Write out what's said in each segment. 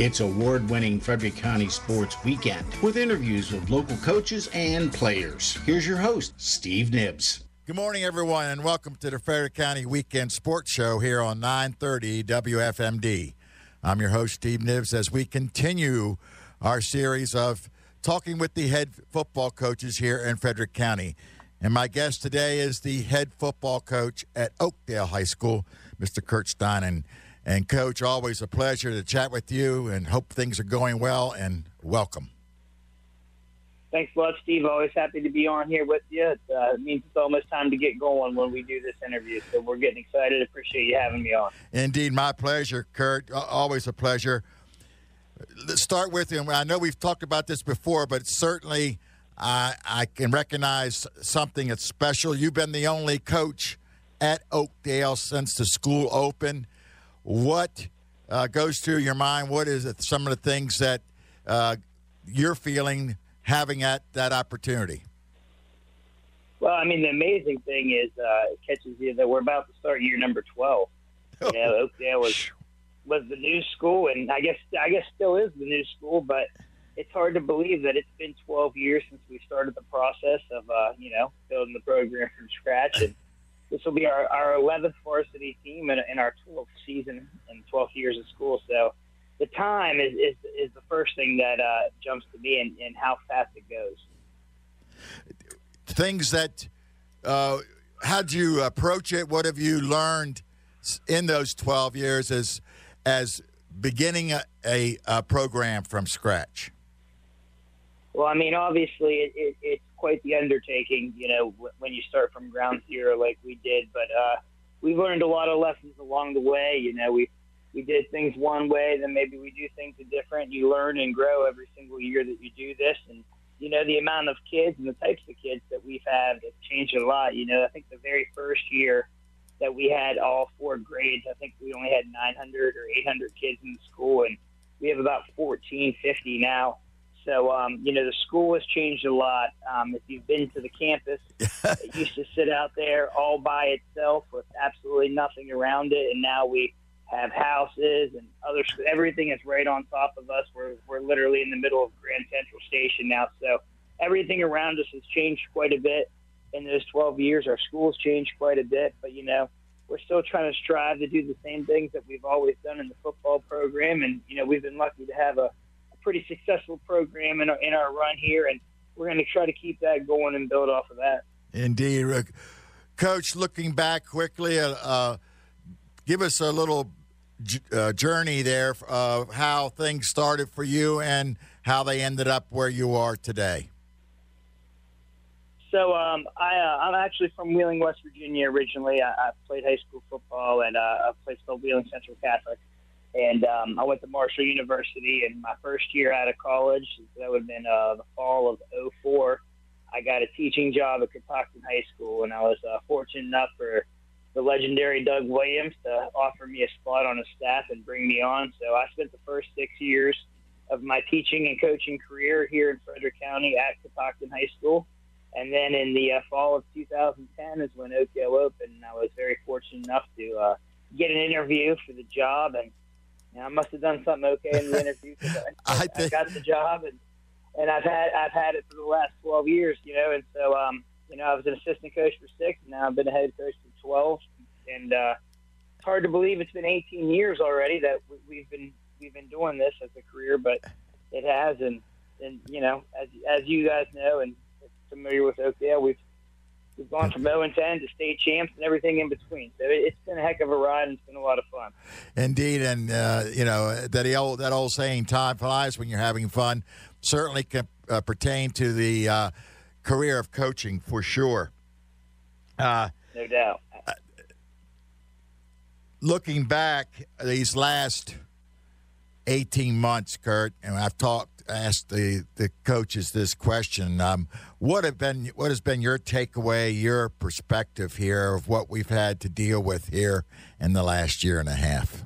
It's award winning Frederick County Sports Weekend with interviews with local coaches and players. Here's your host, Steve Nibbs. Good morning, everyone, and welcome to the Frederick County Weekend Sports Show here on 930 WFMD. I'm your host, Steve Nibbs, as we continue our series of talking with the head football coaches here in Frederick County. And my guest today is the head football coach at Oakdale High School, Mr. Kurt Steinen. And, Coach, always a pleasure to chat with you and hope things are going well and welcome. Thanks a lot, Steve. Always happy to be on here with you. It, uh, means it's almost time to get going when we do this interview. So we're getting excited. Appreciate you having me on. Indeed, my pleasure, Kurt. Always a pleasure. Let's start with you. I know we've talked about this before, but certainly – I, I can recognize something that's special. You've been the only coach at Oakdale since the school opened. What uh, goes through your mind? What is it, some of the things that uh, you're feeling having at that opportunity? Well, I mean, the amazing thing is uh, it catches you that we're about to start year number twelve. You know, Oakdale was was the new school, and I guess I guess still is the new school, but it's hard to believe that it's been 12 years since we started the process of, uh, you know, building the program from scratch. And this will be our, our 11th varsity team in, in our 12th season and 12 years of school. So the time is, is, is the first thing that uh, jumps to me and, and how fast it goes. Things that, uh, how do you approach it? What have you learned in those 12 years as, as beginning a, a, a program from scratch? Well, I mean, obviously, it, it, it's quite the undertaking, you know, when you start from ground zero like we did. But uh, we've learned a lot of lessons along the way. You know, we we did things one way, then maybe we do things a different. You learn and grow every single year that you do this, and you know the amount of kids and the types of kids that we've had has changed a lot. You know, I think the very first year that we had all four grades, I think we only had 900 or 800 kids in the school, and we have about 1450 now. So, um, you know, the school has changed a lot. Um, if you've been to the campus, it used to sit out there all by itself with absolutely nothing around it, and now we have houses and other. Everything is right on top of us. We're we're literally in the middle of Grand Central Station now, so everything around us has changed quite a bit in those 12 years. Our school's changed quite a bit, but you know, we're still trying to strive to do the same things that we've always done in the football program, and you know, we've been lucky to have a pretty successful program in our, in our run here, and we're going to try to keep that going and build off of that. Indeed, Rick. Coach. Looking back quickly, uh, uh, give us a little uh, journey there of how things started for you and how they ended up where you are today. So um, I, uh, I'm actually from Wheeling, West Virginia originally. I, I played high school football at uh, a place called Wheeling Central Catholic and um, I went to Marshall University. And my first year out of college, that would have been uh, the fall of '04. I got a teaching job at Catoctin High School, and I was uh, fortunate enough for the legendary Doug Williams to offer me a spot on his staff and bring me on. So I spent the first six years of my teaching and coaching career here in Frederick County at Catoctin High School. And then in the uh, fall of 2010 is when Oakdale opened, and I was very fortunate enough to uh, get an interview for the job. And I must have done something okay in the interview because I, I, think... I got the job and and I've had I've had it for the last 12 years, you know. And so, um, you know, I was an assistant coach for six, and now I've been a head coach for 12. And uh, it's hard to believe it's been 18 years already that we've been we've been doing this as a career, but it has. And and you know, as as you guys know and familiar with Oakdale, we've We've gone from 0 and 10 to state champs and everything in between. So it's been a heck of a ride and it's been a lot of fun. Indeed, and uh, you know that old that old saying, "Time flies when you're having fun," certainly can uh, pertain to the uh, career of coaching for sure. Uh, no doubt. Uh, looking back, these last 18 months, Kurt, and I've talked asked the, the coaches this question. Um, what have been what has been your takeaway, your perspective here of what we've had to deal with here in the last year and a half?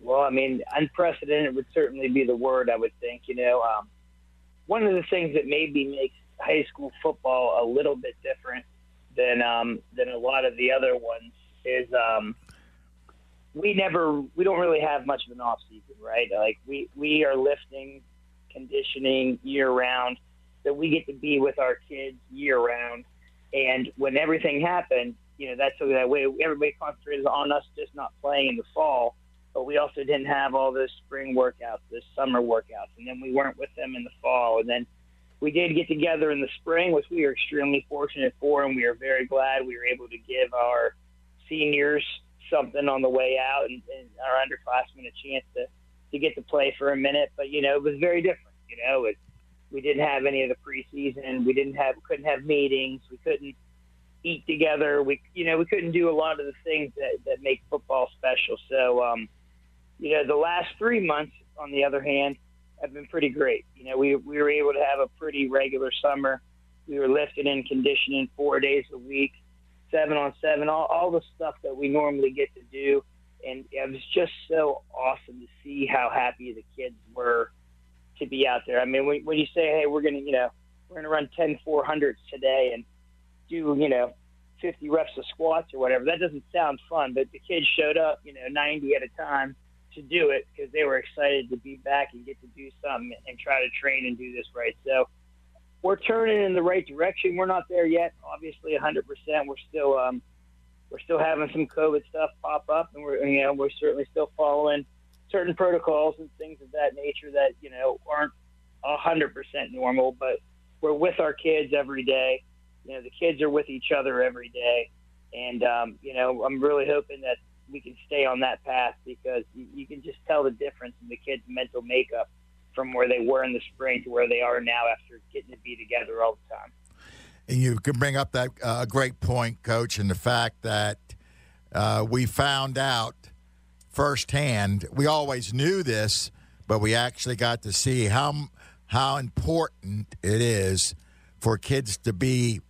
Well, I mean, unprecedented would certainly be the word I would think. You know, um, one of the things that maybe makes high school football a little bit different than um, than a lot of the other ones is um, we never we don't really have much of an off season, right? Like we we are lifting, conditioning year round, that we get to be with our kids year round. And when everything happened, you know, that's so that way everybody concentrated on us just not playing in the fall, but we also didn't have all those spring workouts, this summer workouts, and then we weren't with them in the fall, and then we did get together in the spring, which we are extremely fortunate for, and we are very glad we were able to give our seniors something on the way out and, and our underclassmen a chance to to get to play for a minute. But you know, it was very different. You know, it, we didn't have any of the preseason. We didn't have couldn't have meetings. We couldn't eat together. We you know we couldn't do a lot of the things that that make football special. So um, you know, the last three months, on the other hand, have been pretty great. You know, we we were able to have a pretty regular summer. We were lifting and conditioning four days a week seven on seven, all, all the stuff that we normally get to do. And it was just so awesome to see how happy the kids were to be out there. I mean, when, when you say, hey, we're going to, you know, we're going to run 10 400s today and do, you know, 50 reps of squats or whatever, that doesn't sound fun. But the kids showed up, you know, 90 at a time to do it because they were excited to be back and get to do something and try to train and do this right. So, we're turning in the right direction. We're not there yet, obviously, 100%. We're still um, we're still having some COVID stuff pop up, and we're you know we're certainly still following certain protocols and things of that nature that you know aren't 100% normal. But we're with our kids every day. You know, the kids are with each other every day, and um, you know, I'm really hoping that we can stay on that path because you, you can just tell the difference in the kids' mental makeup from where they were in the spring to where they are now after getting to be together all the time. And you can bring up that uh, great point, Coach, and the fact that uh, we found out firsthand. We always knew this, but we actually got to see how how important it is for kids to be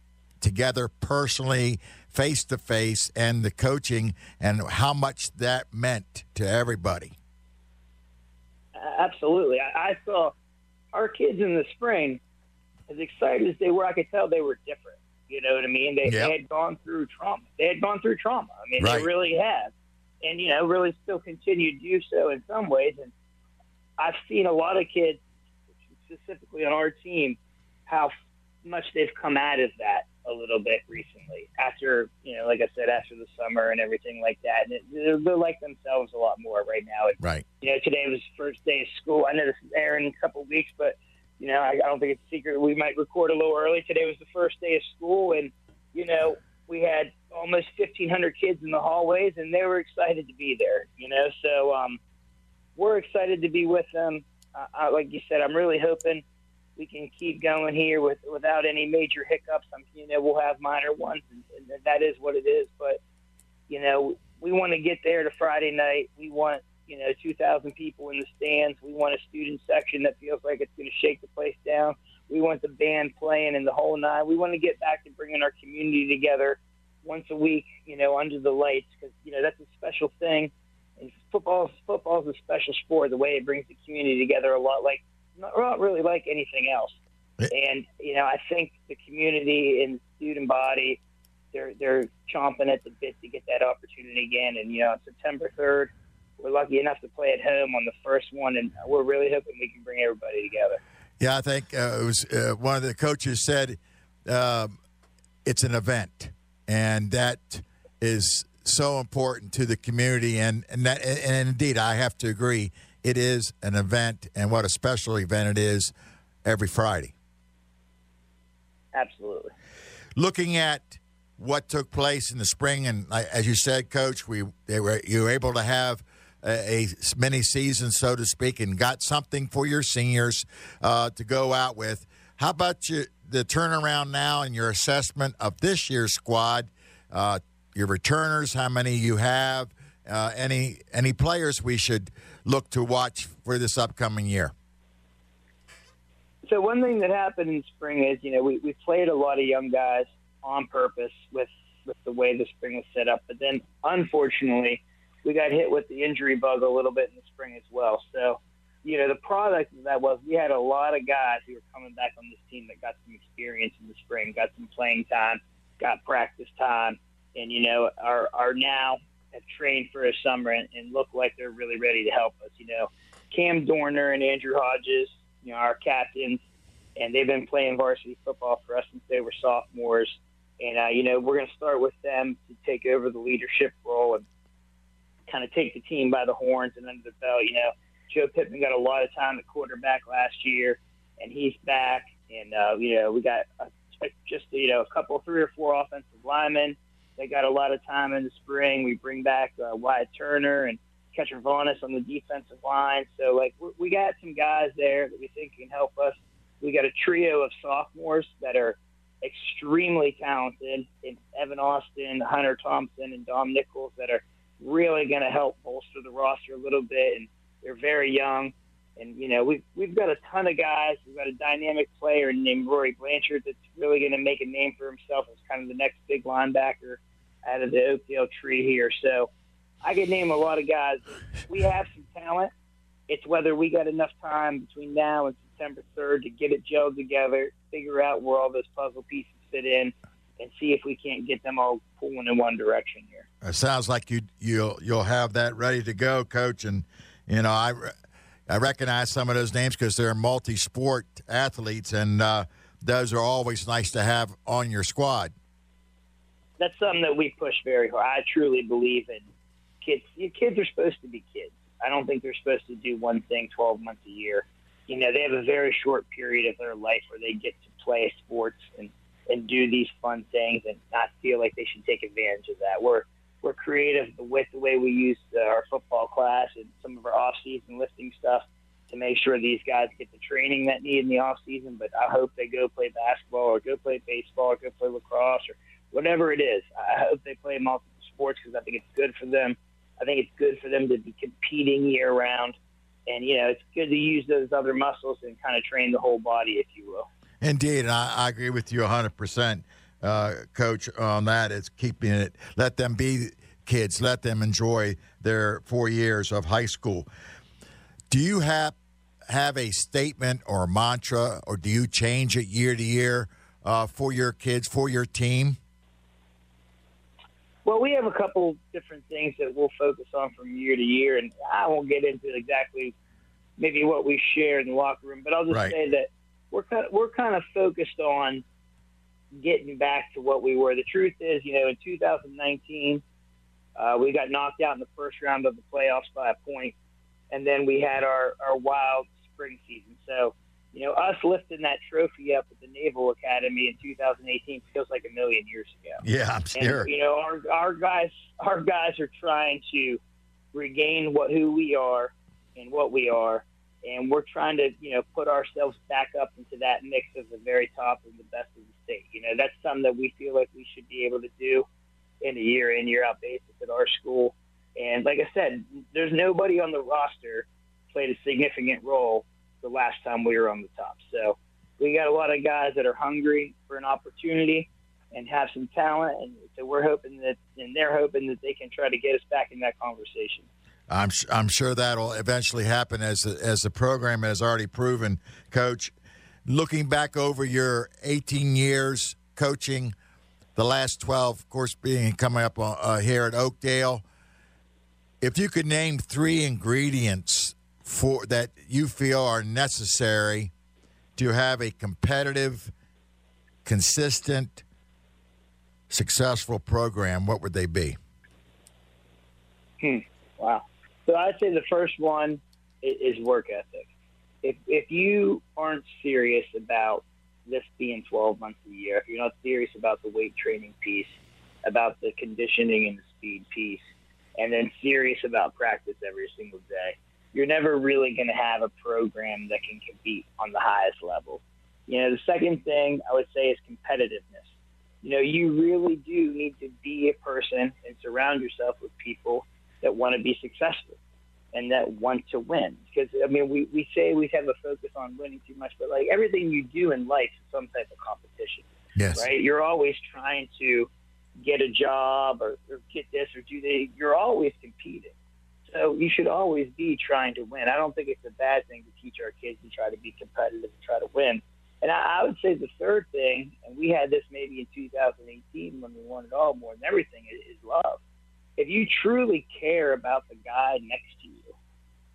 together personally, face to face, and the coaching, and how much that meant to everybody absolutely. I, I saw our kids in the spring, as excited as they were, I could tell they were different. You know what I mean? They, yep. they had gone through trauma. They had gone through trauma. I mean, right. they really have. And, you know, really still continue to do so in some ways. And I've seen a lot of kids, specifically on our team, how much they've come out of that a little bit recently after, you know, like I said, after the summer and everything like that. And it, they're, they're like themselves a lot more right now. right. You know, today was first day of school. I know this is airing in a couple of weeks, but, you know, I, I don't think it's a secret. We might record a little early. Today was the first day of school. And, you know, we had almost 1,500 kids in the hallways, and they were excited to be there, you know. So um, we're excited to be with them. Uh, I, like you said, I'm really hoping – we can keep going here with without any major hiccups. I'm, you know, we'll have minor ones, and, and that is what it is. But you know, we want to get there to Friday night. We want you know 2,000 people in the stands. We want a student section that feels like it's going to shake the place down. We want the band playing in the whole nine. We want to get back to bringing our community together once a week, you know, under the lights because you know that's a special thing. And football, football is a special sport. The way it brings the community together, a lot like not really like anything else. And you know, I think the community and student body, they're they're chomping at the bit to get that opportunity again. And you know, on September third, we're lucky enough to play at home on the first one, and we're really hoping we can bring everybody together. Yeah, I think uh, it was uh, one of the coaches said um, it's an event, and that is so important to the community. And and that and indeed, I have to agree it is an event, and what a special event it is every Friday. Absolutely. Looking at what took place in the spring, and as you said, Coach, we they were you were able to have a, a mini season, so to speak, and got something for your seniors uh, to go out with. How about you, the turnaround now and your assessment of this year's squad? Uh, your returners, how many you have, uh, any any players we should look to watch for this upcoming year? So one thing that happened in spring is, you know, we, we played a lot of young guys on purpose with with the way the spring was set up. But then, unfortunately, we got hit with the injury bug a little bit in the spring as well. So, you know, the product of that was we had a lot of guys who were coming back on this team that got some experience in the spring, got some playing time, got practice time, and you know, are are now have trained for a summer and, and look like they're really ready to help us. You know, Cam Dorner and Andrew Hodges, you know, our captains, and they've been playing varsity football for us since they were sophomores. And uh, you know, we're going to start with them to take over the leadership role and kind of take the team by the horns and under the belt. You know, Joe Pittman got a lot of time at quarterback last year, and he's back. And uh, you know, we got a, just you know a couple, three or four offensive linemen. They got a lot of time in the spring. We bring back uh, Wyatt Turner and Catcher Vaughnus on the defensive line. So like we got some guys there that we think can help us. We got a trio of sophomores that are extremely talented in Evan Austin, Hunter Thompson, and Dom Nichols that are really going to help bolster the roster a little bit. And they're very young. And, you know, we've, we've got a ton of guys. We've got a dynamic player named Rory Blanchard that's really going to make a name for himself as kind of the next big linebacker out of the Oakdale tree here. So I could name a lot of guys. We have some talent. It's whether we got enough time between now and September 3rd to get it gelled together, figure out where all those puzzle pieces fit in, and see if we can't get them all pulling in one direction here. It sounds like you you'll you'll have that ready to go, coach. And you know, I I recognize some of those names because they're multi-sport athletes, and uh, those are always nice to have on your squad. That's something that we push very hard. I truly believe in kids. Kids are supposed to be kids. I don't think they're supposed to do one thing 12 months a year. You know, they have a very short period of their life where they get to play sports and and do these fun things and not feel like they should take advantage of that. We're we're creative with the way we use uh, our football class and some of our off-season lifting stuff to make sure these guys get the training that need in the off season. But I hope they go play basketball or go play baseball or go play lacrosse or whatever it is. I hope they play multiple sports because I think it's good for them. I think it's good for them to be competing year round. And, you know, it's good to use those other muscles and kind of train the whole body, if you will. Indeed. And I, I agree with you 100%, uh, Coach, on that. It's keeping it, let them be kids, let them enjoy their four years of high school. Do you have have a statement or mantra, or do you change it year to year uh, for your kids, for your team? Well, we have a couple different things that we'll focus on from year to year, and I won't get into exactly maybe what we share in the locker room, but I'll just right. say that we're kind of, we're kind of focused on getting back to what we were. The truth is, you know, in 2019, uh, we got knocked out in the first round of the playoffs by a point, and then we had our, our wild spring season. So you know, us lifting that trophy up at the Naval Academy in 2018 feels like a million years ago. Yeah, I'm sure. And, you know, our our guys our guys are trying to regain what who we are and what we are, and we're trying to you know put ourselves back up into that mix of the very top and the best of the state. You know, that's something that we feel like we should be able to do in a year in year out basis at our school. And like I said, there's nobody on the roster played a significant role the last time we were on the top. So we got a lot of guys that are hungry for an opportunity and have some talent, and so we're hoping that, and they're hoping that they can try to get us back in that conversation. I'm I'm sure that'll eventually happen as the, as the program has already proven, Coach. Looking back over your 18 years coaching, the last 12, of course, being coming up uh, here at Oakdale. If you could name three ingredients for that you feel are necessary to have a competitive, consistent, successful program, what would they be? Hmm. Wow. So I'd say the first one is work ethic. If if you aren't serious about this being 12 months a year, if you're not serious about the weight training piece, about the conditioning and the speed piece, and then serious about practice every single day, you're never really going to have a program that can compete on the highest level. You know, the second thing I would say is competitiveness. You know, you really do need to be a person and surround yourself with people that want to be successful and that want to win. Because, I mean, we, we say we have a focus on winning too much, but like everything you do in life is some type of competition. Yes. Right? You're always trying to get a job or, or get this or do that. You're always competing. So you should always be trying to win. I don't think it's a bad thing to teach our kids to try to be competitive and try to win. And I, I would say the third thing, and we had this maybe in 2018 when we won it all more than everything, is, is love. if you truly care about the guy next to you,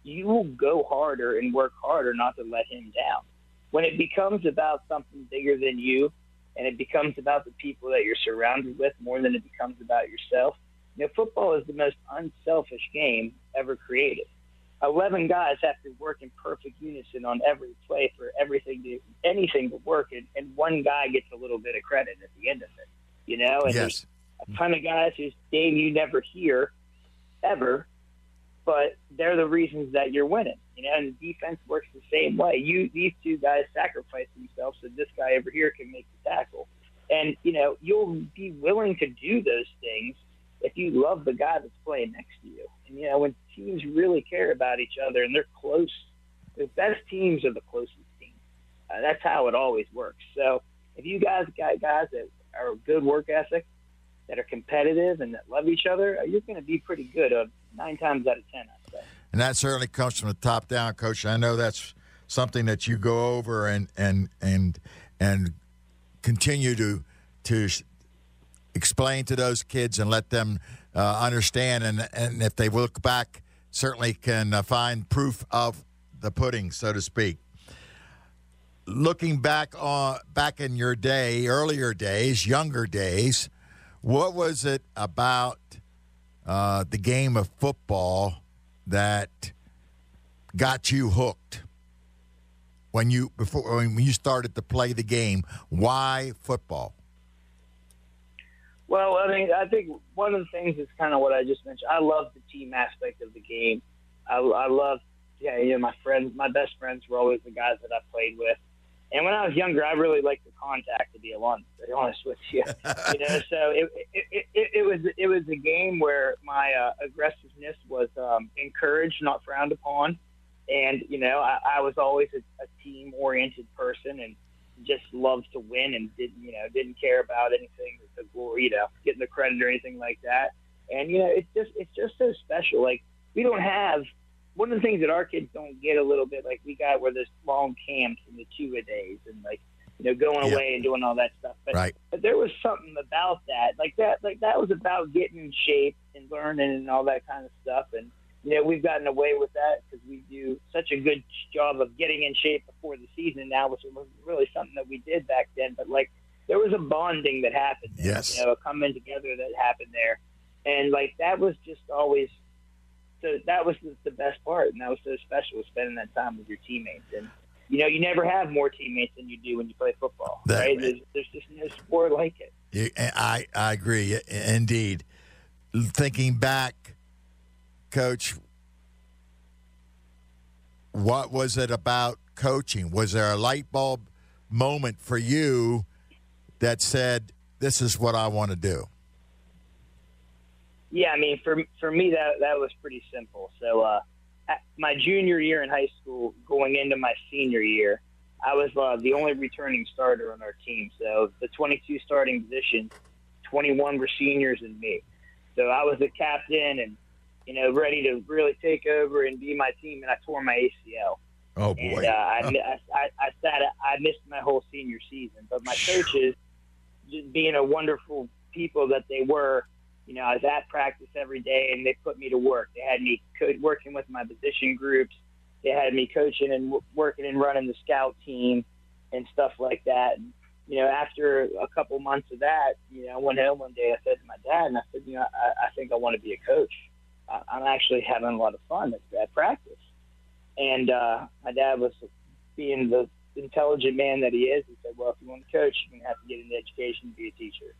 you will go harder and work harder not to let him down. When it becomes about something bigger than you, and it becomes about the people that you're surrounded with more than it becomes about yourself. You know, football is the most unselfish game ever created. 11 guys have to work in perfect unison on every play for everything to anything to work and, and one guy gets a little bit of credit at the end of it you know and yes. a ton of guys whose name you never hear ever but they're the reasons that you're winning you know and the defense works the same way you these two guys sacrifice themselves so this guy over here can make the tackle and you know you'll be willing to do those things if you love the guy that's playing next to you and you know when teams really care about each other and they're close. The best teams are the closest teams. Uh, that's how it always works. So if you guys got guys that are good work ethic, that are competitive and that love each other, uh, you're going to be pretty good uh, nine times out of ten. I'd say. And that certainly comes from the top down, coach. I know that's something that you go over and and and and continue to to explain to those kids and let them uh, understand. And and if they look back certainly can uh, find proof of the pudding, so to speak. Looking back on back in your day, earlier days, younger days, what was it about uh, the game of football that got you hooked when you before when you started to play the game? Why football? Well, I mean, I think one of the things is kind of what I just mentioned. I love the team aspect of the game. I, I love, yeah, you know, my friends, my best friends were always the guys that I played with. And when I was younger, I really liked the contact. To be honest, to be honest with you, you know, so it, it, it, it was it was a game where my uh, aggressiveness was um, encouraged, not frowned upon. And you know, I, I was always a, a team oriented person, and just loves to win and didn't you know didn't care about anything the glory, you know, getting the credit or anything like that. And you know, it's just it's just so special. Like we don't have one of the things that our kids don't get a little bit like we got where there's long camps and the two a days and like you know going yeah. away and doing all that stuff. But, right. but there was something about that, like that, like that was about getting in shape and learning and all that kind of stuff. And you know, we've gotten away with that because we do such a good job of getting in shape before the season now, which was really something that we did back then. But like, there was a bonding that happened. There, yes. You know, a coming together that happened there. And like, that was just always, so that was the, the best part. And that was so special spending that time with your teammates. And, you know, you never have more teammates than you do when you play football, that, right? There's, there's, just no sport like it. I, I agree. Indeed. Thinking back, Coach, what was it about coaching? Was there a light bulb moment for you that said, "This is what I want to do"? Yeah, I mean, for for me, that that was pretty simple. So, uh, my junior year in high school, going into my senior year, I was uh, the only returning starter on our team. So, the 22 starting position, 21 were seniors and me. So, I was the captain and you know, ready to really take over and be my team, and I tore my ACL. Oh boy! And, uh, I, I, I sat, I missed my whole senior season. But my coaches, just being a wonderful people that they were, you know, I was at practice every day, and they put me to work. They had me co- working with my position groups. They had me coaching and w- working and running the scout team and stuff like that. And, you know, after a couple months of that, you know, I went home one day. I said to my dad, and I said, you know, I, I think I want to be a coach. I'm actually having a lot of fun at, at practice. And uh, my dad was being the intelligent man that he is. He said, "Well, if you want to coach, you're going to have to get into education and be a teacher.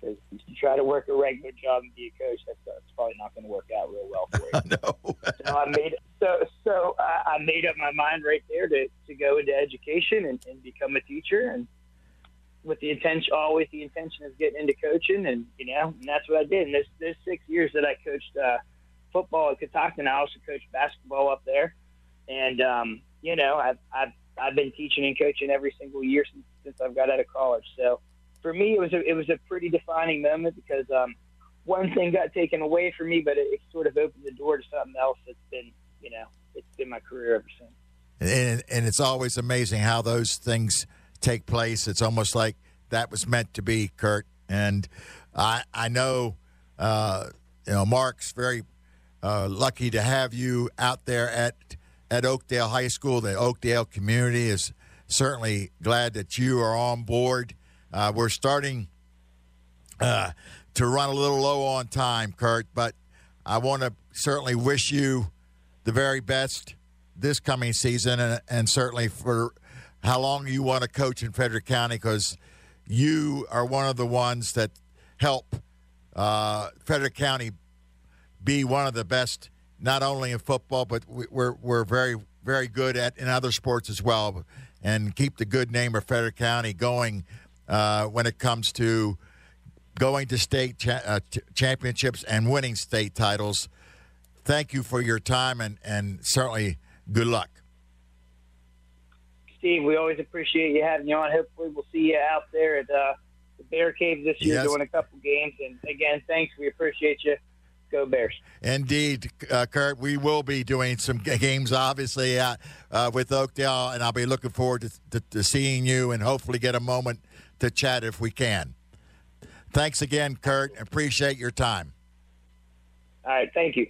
Because if you try to work a regular job and be a coach, that's, that's probably not going to work out real well for you." no. so I made so so I, I made up my mind right there to to go into education and, and become a teacher and with the intention, always the intention of getting into coaching, and you know, and that's what I did. And this this six years that I coached uh, football at Catoctin. I also coached basketball up there, and um, you know, I've, I've I've been teaching and coaching every single year since since I've got out of college. So for me, it was a, it was a pretty defining moment because um, one thing got taken away from me, but it, it sort of opened the door to something else that's been you know it's been my career ever since. And, and it's always amazing how those things take place. It's almost like that was meant to be, Kurt. And I I know. Uh, you know, Mark's very uh, lucky to have you out there at at Oakdale High School. The Oakdale community is certainly glad that you are on board. Uh, we're starting uh, to run a little low on time, Kurt, but I want to certainly wish you the very best this coming season and, and certainly for how long you want to coach in Frederick County because you are one of the ones that help uh, Frederick County be one of the best, not only in football, but we're, we're very, very good at in other sports as well, and keep the good name of Frederick County going uh, when it comes to going to state cha- uh, ch- championships and winning state titles. Thank you for your time and, and certainly good luck. Steve, we always appreciate you having you on. Hopefully, we'll see you out there at uh, the Bear Cave this year Yes. doing a couple games. And again, thanks. We appreciate you. Go Bears. Indeed, uh, Kurt. We will be doing some games, obviously, uh, uh, with Oakdale, and I'll be looking forward to, to, to seeing you and hopefully get a moment to chat if we can. Thanks again, Kurt. Appreciate your time. All right. Thank you.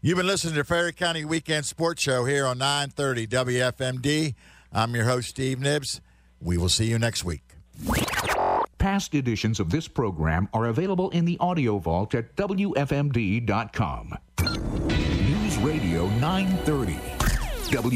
You've been listening to Frederick County Weekend Sports Show here on 930 WFMD. I'm your host, Steve Nibbs. We will see you next week. Past editions of this program are available in the audio vault at WFMD.com. News Radio 930. W